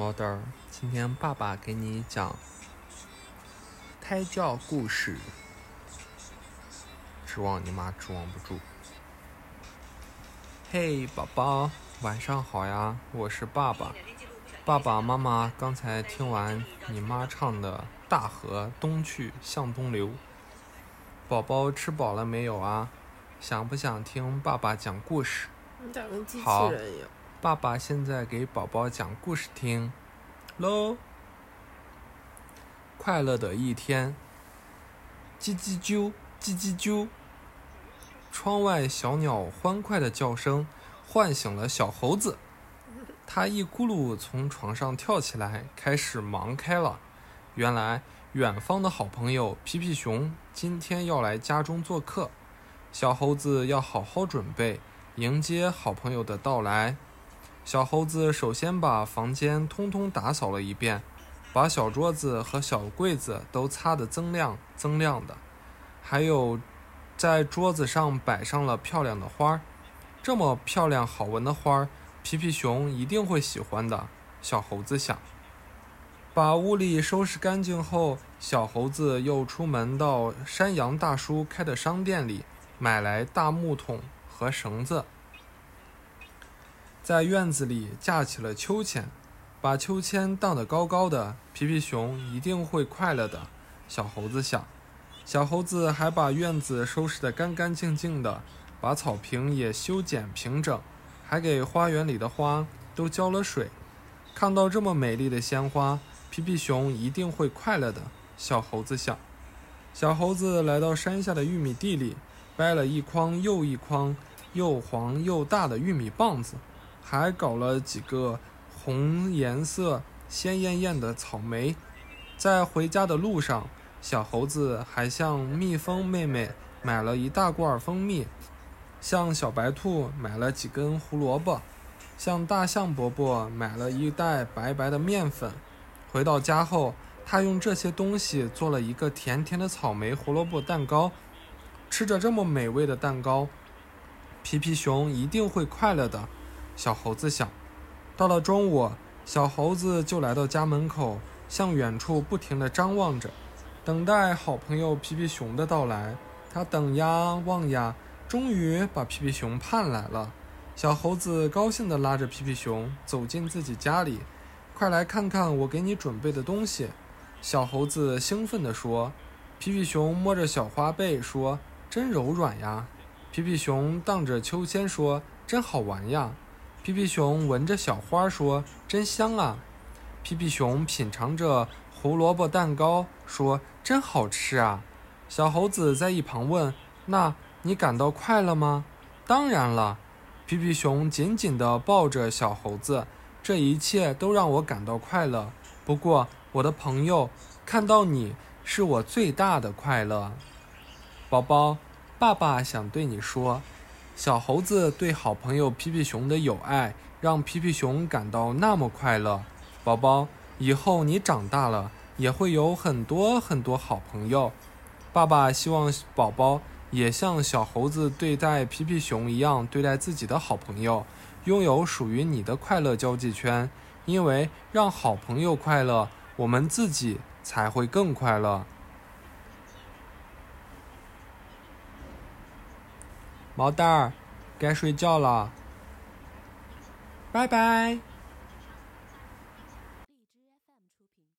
毛豆儿，今天爸爸给你讲胎教故事，指望你妈指望不住。嘿，宝宝，晚上好呀，我是爸爸。爸爸妈妈刚才听完你妈唱的《大河东去向东流》，宝宝吃饱了没有啊？想不想听爸爸讲故事？你咋跟机器人一样？爸爸现在给宝宝讲故事听喽。快乐的一天，叽叽啾，叽叽啾。窗外小鸟欢快的叫声唤醒了小猴子，它一咕噜从床上跳起来，开始忙开了。原来，远方的好朋友皮皮熊今天要来家中做客，小猴子要好好准备，迎接好朋友的到来。小猴子首先把房间通通打扫了一遍，把小桌子和小柜子都擦得锃亮锃亮的，还有在桌子上摆上了漂亮的花儿。这么漂亮好闻的花儿，皮皮熊一定会喜欢的。小猴子想。把屋里收拾干净后，小猴子又出门到山羊大叔开的商店里买来大木桶和绳子。在院子里架起了秋千，把秋千荡得高高的，皮皮熊一定会快乐的。小猴子想。小猴子还把院子收拾得干干净净的，把草坪也修剪平整，还给花园里的花都浇了水。看到这么美丽的鲜花，皮皮熊一定会快乐的。小猴子想。小猴子来到山下的玉米地里，掰了一筐又一筐又黄又大的玉米棒子。还搞了几个红颜色、鲜艳艳的草莓。在回家的路上，小猴子还向蜜蜂妹妹买了一大罐蜂蜜，向小白兔买了几根胡萝卜，向大象伯伯买了一袋白白的面粉。回到家后，他用这些东西做了一个甜甜的草莓胡萝卜蛋糕。吃着这么美味的蛋糕，皮皮熊一定会快乐的。小猴子想，到了中午，小猴子就来到家门口，向远处不停地张望着，等待好朋友皮皮熊的到来。他等呀望呀，终于把皮皮熊盼来了。小猴子高兴地拉着皮皮熊走进自己家里，快来看看我给你准备的东西。小猴子兴奋地说。皮皮熊摸着小花背说：“真柔软呀。”皮皮熊荡着秋千说：“真好玩呀。”皮皮熊闻着小花说：“真香啊！”皮皮熊品尝着胡萝卜蛋糕说：“真好吃啊！”小猴子在一旁问：“那你感到快乐吗？”“当然了。”皮皮熊紧紧地抱着小猴子，“这一切都让我感到快乐。不过，我的朋友，看到你是我最大的快乐。”宝宝，爸爸想对你说。小猴子对好朋友皮皮熊的友爱，让皮皮熊感到那么快乐。宝宝，以后你长大了，也会有很多很多好朋友。爸爸希望宝宝也像小猴子对待皮皮熊一样对待自己的好朋友，拥有属于你的快乐交际圈。因为让好朋友快乐，我们自己才会更快乐。毛蛋儿，该睡觉了，拜拜。